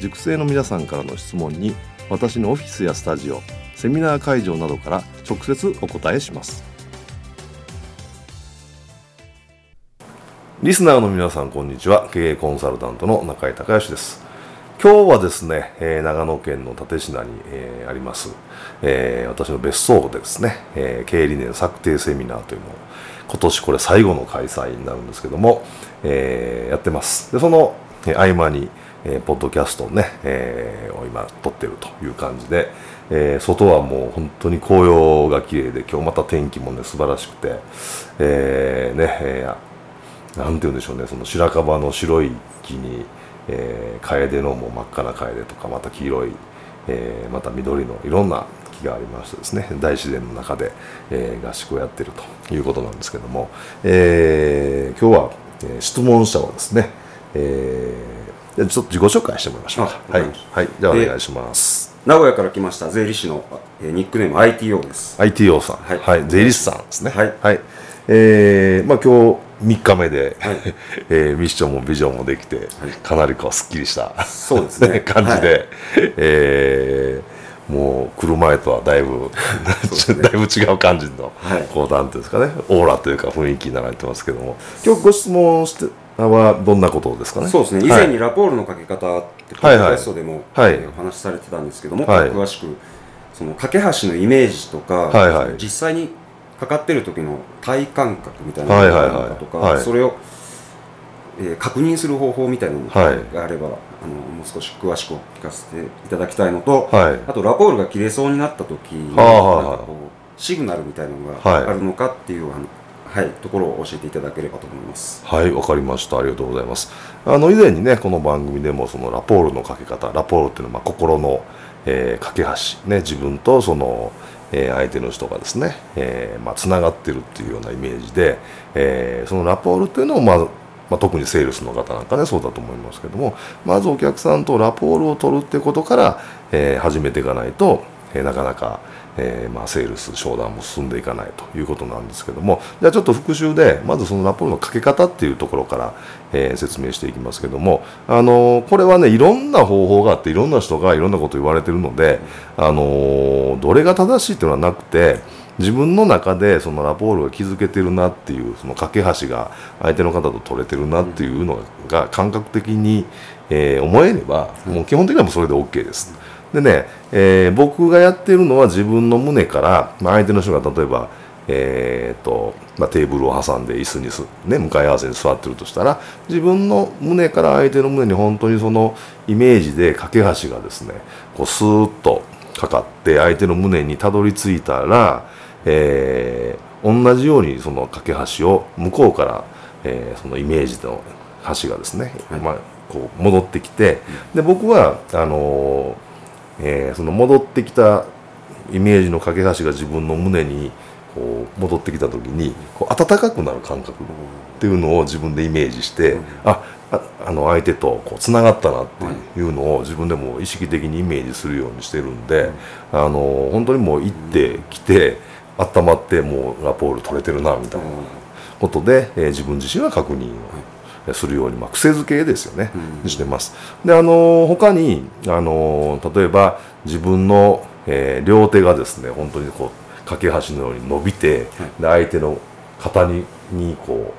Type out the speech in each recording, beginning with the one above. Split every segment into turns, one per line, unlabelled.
塾生の皆さんからの質問に私のオフィスやスタジオセミナー会場などから直接お答えします。リスナーの皆さんこんにちは。経営コンサルタントの中井隆義です。今日はですね、えー、長野県の立科に、えー、あります、えー、私の別荘でですね、えー、経営理念策定セミナーというのを今年これ最後の開催になるんですけども、えー、やってます。でその合間に、えー、ポッドキャストをね、えー、今撮ってるという感じで、えー、外はもう本当に紅葉が綺麗で今日また天気もね素晴らしくて、えー、ね、えー、なんて言うんでしょうねその白樺の白い木に、えー、楓のもう真っ赤な楓とかまた黄色い、えー、また緑のいろんな木がありましてですね大自然の中で、えー、合宿をやってるということなんですけども、えー、今日は、えー、質問者をですね、えー、ちょっと自己紹介してもらいましょうか。はい、はい、じゃあお願いします。
名古屋から来ました税理士の、えー、ニックネーム ITO です。
ITO さん。はい、はい、税理士さんですね。はい、はい、えー、まあ今日3日目で、はい、えー、ミッションもビジョンもできて、はい、かなりこうすっきりした
そうですね。
感じで、はい、えー、もう来る前とはだいぶ、ね、だいぶ違う感じの、はい、こうなんていうんですかねオーラというか雰囲気になられてますけども。今日ご質問してはどんなことですかね？
そうですね。以前にラポールのかけ方ってポッドキャストでも、はい、お話しされてたんですけども、はい、詳しくその架け橋のイメージとか、はいはい、実際にかかってる時の体感覚みたいなものがあるとか、はいはいはい、それを、えー、確認する方法みたいなのがあれば、はい、あのもう少し詳しく聞かせていただきたいのと、はい、あとラポールが切れそうになった時に、はシグナルみたいなのがあるのかっていう、あのはい、ところを教えていただければと思います。
はい、わかりました。ありがとうございます。あの以前にね、この番組でもそのラポールのかけ方、ラポールっていうのはまあ心の、えー、架け橋ね、自分とそのえ相手の人がですね、えー、まあ、つながってるっていうようなイメージで、えー、そのラポールっていうのを、まあ、まあ、特にセールスの方なんかねそうだと思いますけどもまずお客さんとラポールを取るってことから、えー、始めていかないと、えなかなか、えー、まあ、セールス商談も進んでいかないということなんですけどもじゃあちょっと復習でまずそのラポールのかけ方っていうところから、えー、説明していきますけども、あのー、これはねいろんな方法があっていろんな人がいろんなこと言われてるので、あのどれが正しいっていうのはなくて自分の中でそのラポールが築けてるなっていうその架け橋が相手の方と取れてるなっていうのが感覚的に、え思えればもう基本的にはもうそれで OK です。でね、えー、僕がやってるのは自分の胸から、まあ、相手の人が例えば、えーとまあ、テーブルを挟んで椅子にす、ね、向かい合わせに座ってるとしたら自分の胸から相手の胸に本当にそのイメージで架け橋がですねこうスーッとかかって相手の胸にたどり着いたら、えー、同じようにその架け橋を向こうから、えー、そのイメージの橋がですね、はい、まあ、こう戻ってきてで僕はあのーえー、その戻ってきたイメージの架け橋が自分の胸にこう戻ってきた時にこう温かくなる感覚っていうのを自分でイメージして、うん、ああの相手とこうつながったなっていうのを自分でも意識的にイメージするようにしてるんで、うん、あの本当にもう行ってきて温まってもうラポール取れてるなみたいなことで、えー、自分自身は確認を。するように、まあ、癖づけですよね、うん、してます。であの他にあの例えば自分の、えー、両手がですね本当にこう架け橋のように伸びて、はい、で相手の肩ににこ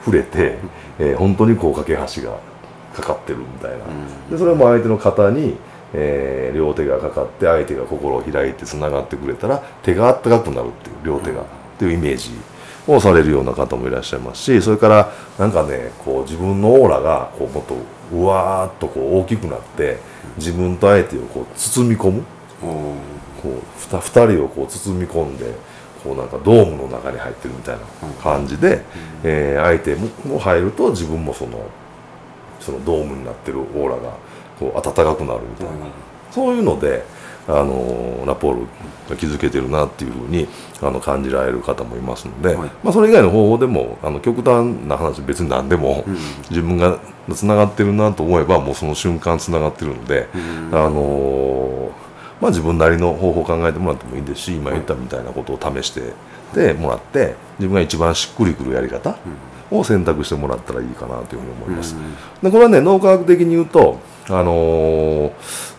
う触れて、えー、本当にこう架け橋がかかってるみたいな、でそれも相手の肩に、えー、両手がかかって相手が心を開いてつながってくれたら手があったかくなるっていう両手が、っていうイメージをされるような方もいらっしゃいますしそれからなんかねこう自分のオーラがこうもっとうわーっとこう大きくなって自分と相手をこう包み込む。こう 2, 人をこう包み込んでこうなんかドームの中に入ってるみたいな感じで、えー、相手も入ると自分もそのそのドームになってるオーラがこう温かくなるみたいな、そういうのであのラポールが築けてるなっていうふうにあの感じられる方もいますので、はい、まあ、それ以外の方法でもあの極端な話別に何でも、うん、自分がつながってるなと思えばもうその瞬間つながってるので、うん、あのまあ、自分なりの方法を考えてもらってもいいですし今言ったみたいなことを試してでもらって自分が一番しっくりくるやり方を選択してもらったらいいかなというふうに思います。でこれはね脳科学的に言うと、あのー、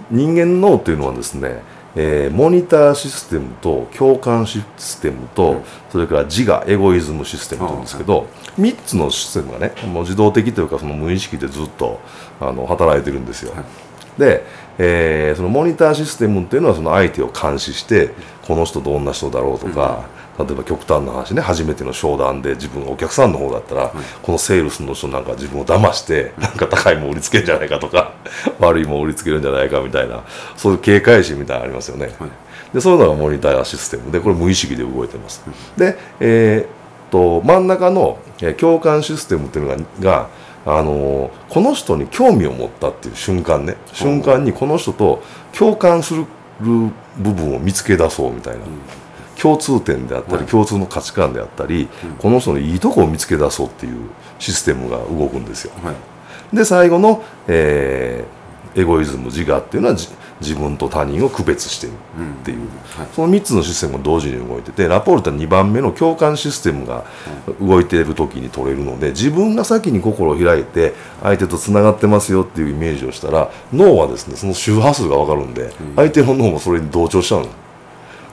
人間脳というのはですねえー、モニターシステムと共感システムと、うん、それから自我エゴイズムシステムというんですけど、3つのシステムがねもう自動的というかその無意識でずっとあの働いてるんですよ。はい、で、えー、そのモニターシステムっていうのはその相手を監視してこの人どんな人だろうとか、例えば極端な話ね初めての商談で自分お客さんの方だったら、はい、このセールスの人なんか自分を騙してなんか高いもん売りつけるんじゃないかとか 悪いもん売りつけるんじゃないかみたいなそういう警戒心みたいなのありますよね、はい、でそういうのがモニターシステムでこれ無意識で動いてます、で、えー、っと真ん中の共感システムっていうのががあのこの人に興味を持ったっていう瞬間ね。瞬間にこの人と共感する部分を見つけ出そうみたいな、共通点であったり、はい、共通の価値観であったり、うん、この人のいいとこを見つけ出そうっていうシステムが動くんですよ。はい、で最後の、えー、エゴイズム自我っていうのは自分と他人を区別してるっていう、うん。はい、その3つのシステムが同時に動いててラポールって2番目の共感システムが動いている時に取れるので自分が先に心を開いて相手とつながってますよっていうイメージをしたら脳はですねその周波数が分かるんで、相手の脳もそれに同調しちゃうんです。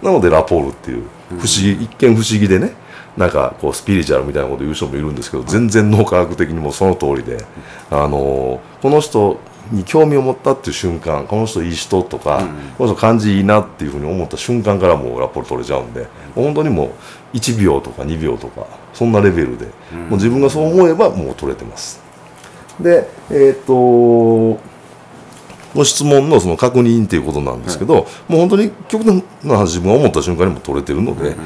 なのでラポールっていう不思議、一見不思議でねなんかこうスピリチュアルみたいなこと言う人もいるんですけど全然脳科学的にもその通りで、あのこの人に興味を持ったっていう瞬間この人いい人とか、この人感じいいなっていうふうに思った瞬間からもうラポール取れちゃうんで本当にもう1秒とか2秒とかそんなレベルで、もう自分がそう思えばもう取れてます。でえっ、とご質問のその確認っていうことなんですけど、はい、もう本当に極端な話自分が思った瞬間にも取れてるので。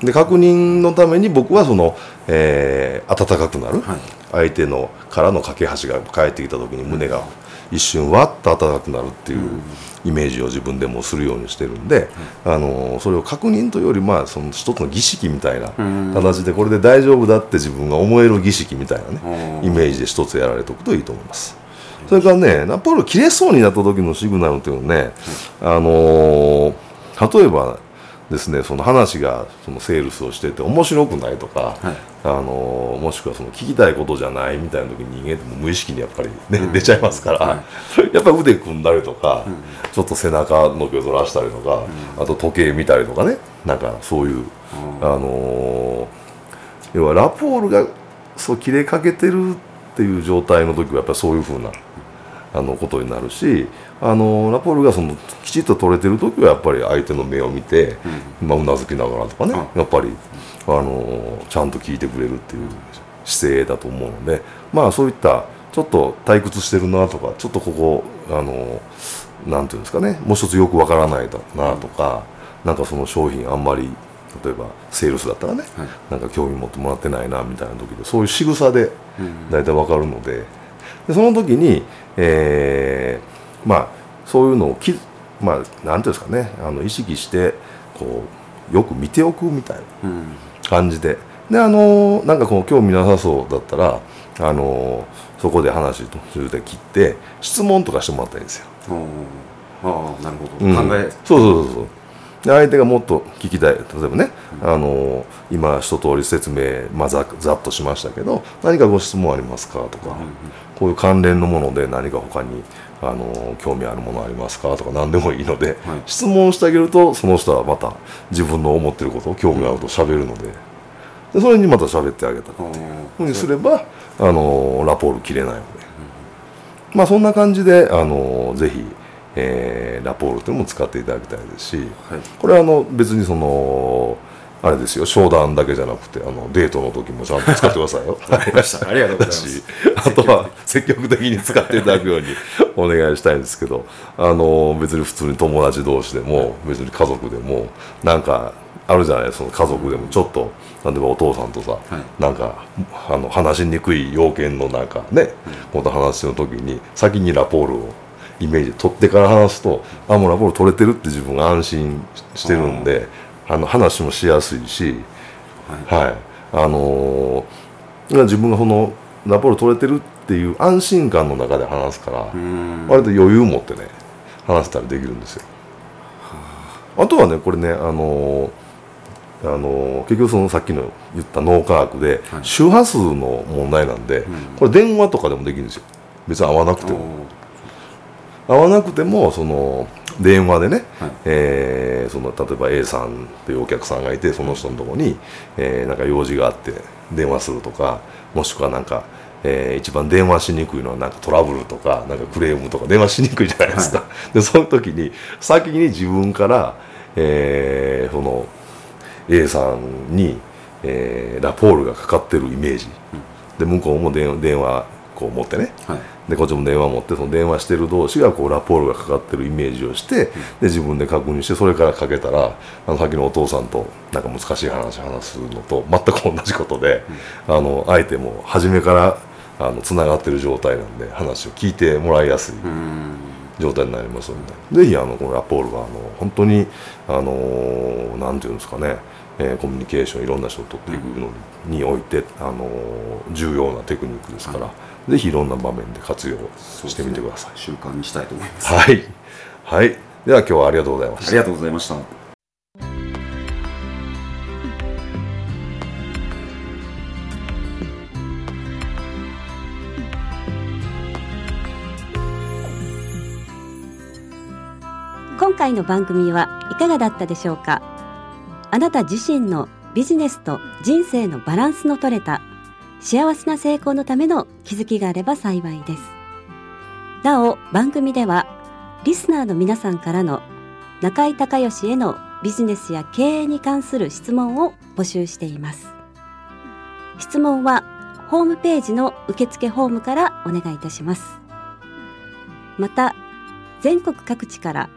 で確認のために僕はその、えー、温かくなる、はい、相手のからの架け橋が帰ってきた時に胸が一瞬わっと温かくなるっていうイメージを自分でもするようにしてるんで、あのそれを確認というよりまあその一つの儀式みたいな形でこれで大丈夫だって自分が思える儀式みたいなねイメージで一つやられておくといいと思います。それからねナポール切れそうになった時のシグナルっていうのね、あのー、例えばですねその話がそのセールスをしてて面白くないとか、はい、あのもしくはその聞きたいことじゃないみたいな時に人間っても無意識にやっぱりね、うん、出ちゃいますから、はい、やっぱり腕組んだりとか、うん、ちょっと背中の毛をずらしたりとか、うん、あと時計見たりとかねなんかそういう、あのー、要はラポールがそう切れかけてるっていう状態の時はやっぱりそういうふうなあのことになるしあのラポールがそのきちっと取れてる時はやっぱり相手の目を見て、うん。まあ、うなずきながらとかね、やっぱりあのちゃんと聞いてくれるっていう姿勢だと思うのでまあそういったちょっと退屈してるなとかちょっとここあのなんていうんですかねもう一つよくわからないだなとか、うん、なんかその商品あんまり例えばセールスだったらね、はい、なんか興味持ってもらってないなみたいな時でそういう仕草で大体わかるのででその時にえー、まあそういうのをきまあなんていうんですかねあの意識してこうよく見ておくみたいな感じで、うん、であのなんかこう興味なさそうだったらあのそこで話途中で切って質問とかしてもらったらいいんですよ。
ああなるほど、うん、考え。
そうそうそうそう。で相手がもっと聞きたい。例えばね、うん、あの今一通り説明、まあ、ざざっとしましたけど何かご質問ありますかとか、うんこういう関連のもので何か他にあの興味あるものありますかとか何でもいいので、はい、質問してあげるとその人はまた自分の思ってること興味あると喋るのででそれにまた喋ってあげたっていう。ふうにすればあのラポール切れないので、まあそんな感じであのぜひ、えー、ラポールというのも使っていただきたいですし、はい、これはあの別にそのあれですよ商談だけじゃなくてあのデートの時もちゃんと使ってくださいよ。
ありがとうございます。
あとは積極的に使っていただくように お願いしたいんですけどあの別に普通に友達同士でも別に家族でもなんかあるじゃないその家族でもちょっと例えばお父さんとさ、はい、なんかあの話しにくい要件のなんかね、うん、この話の時に先にラポールをイメージ取ってから話すとあもうラポール取れてるって自分が安心してるんであの話もしやすいし、はい、はい、あのー、自分がそのラポール取れてるっていう安心感の中で話すから割と余裕持ってね話せたりできるんですよ。あ。とはねこれねあのーあの結局そのさっきの言った脳科学で、周波数の問題なんで、これ電話とかでもできるんですよ。別に会わなくても会わなくてもその電話でね、はい、えー、その例えば A さんというお客さんがいてその人のところに、えー、なんか用事があって電話するとかもしくはなんか、えー、一番電話しにくいのはなんかトラブルとかなんかクレームとか電話しにくいじゃないですか、はい、でその時に先に自分から、えー、その A さんに、えー、ラポールがかかってるイメージ、で向こうも電話こう持ってね、はい、でこっちも電話持ってその電話してる同士がこうラポールがかかってるイメージをして、で自分で確認してそれからかけたらあのさっきのお父さんとなんか難しい話話すのと全く同じことで、うん、あの相手も初めからあのつながってる状態なんで話を聞いてもらいやすい。状態になりますので、ぜひあのこのラポールはあの本当にあのなんていうんですかね、えー、コミュニケーションいろんな人を取っていくのにおいて、あの重要なテクニックですから、ぜひいろんな場面で活用してみてください、
ね、習慣にしたいと思います
はい、はい、では今日はありがとうございました。
ありがとうございました。
今回の番組はいかがだったでしょうか？あなた自身のビジネスと人生のバランスの取れた幸せな成功のための気づきがあれば幸いです。なお、番組では、リスナーの皆さんからの中井隆義へのビジネスや経営に関する質問を募集しています。質問は、ホームページの受付フォームからお願いいたします。また、全国各地から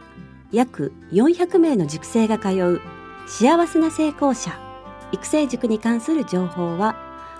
約400名の塾生が通う幸せな成功者育成塾に関する情報は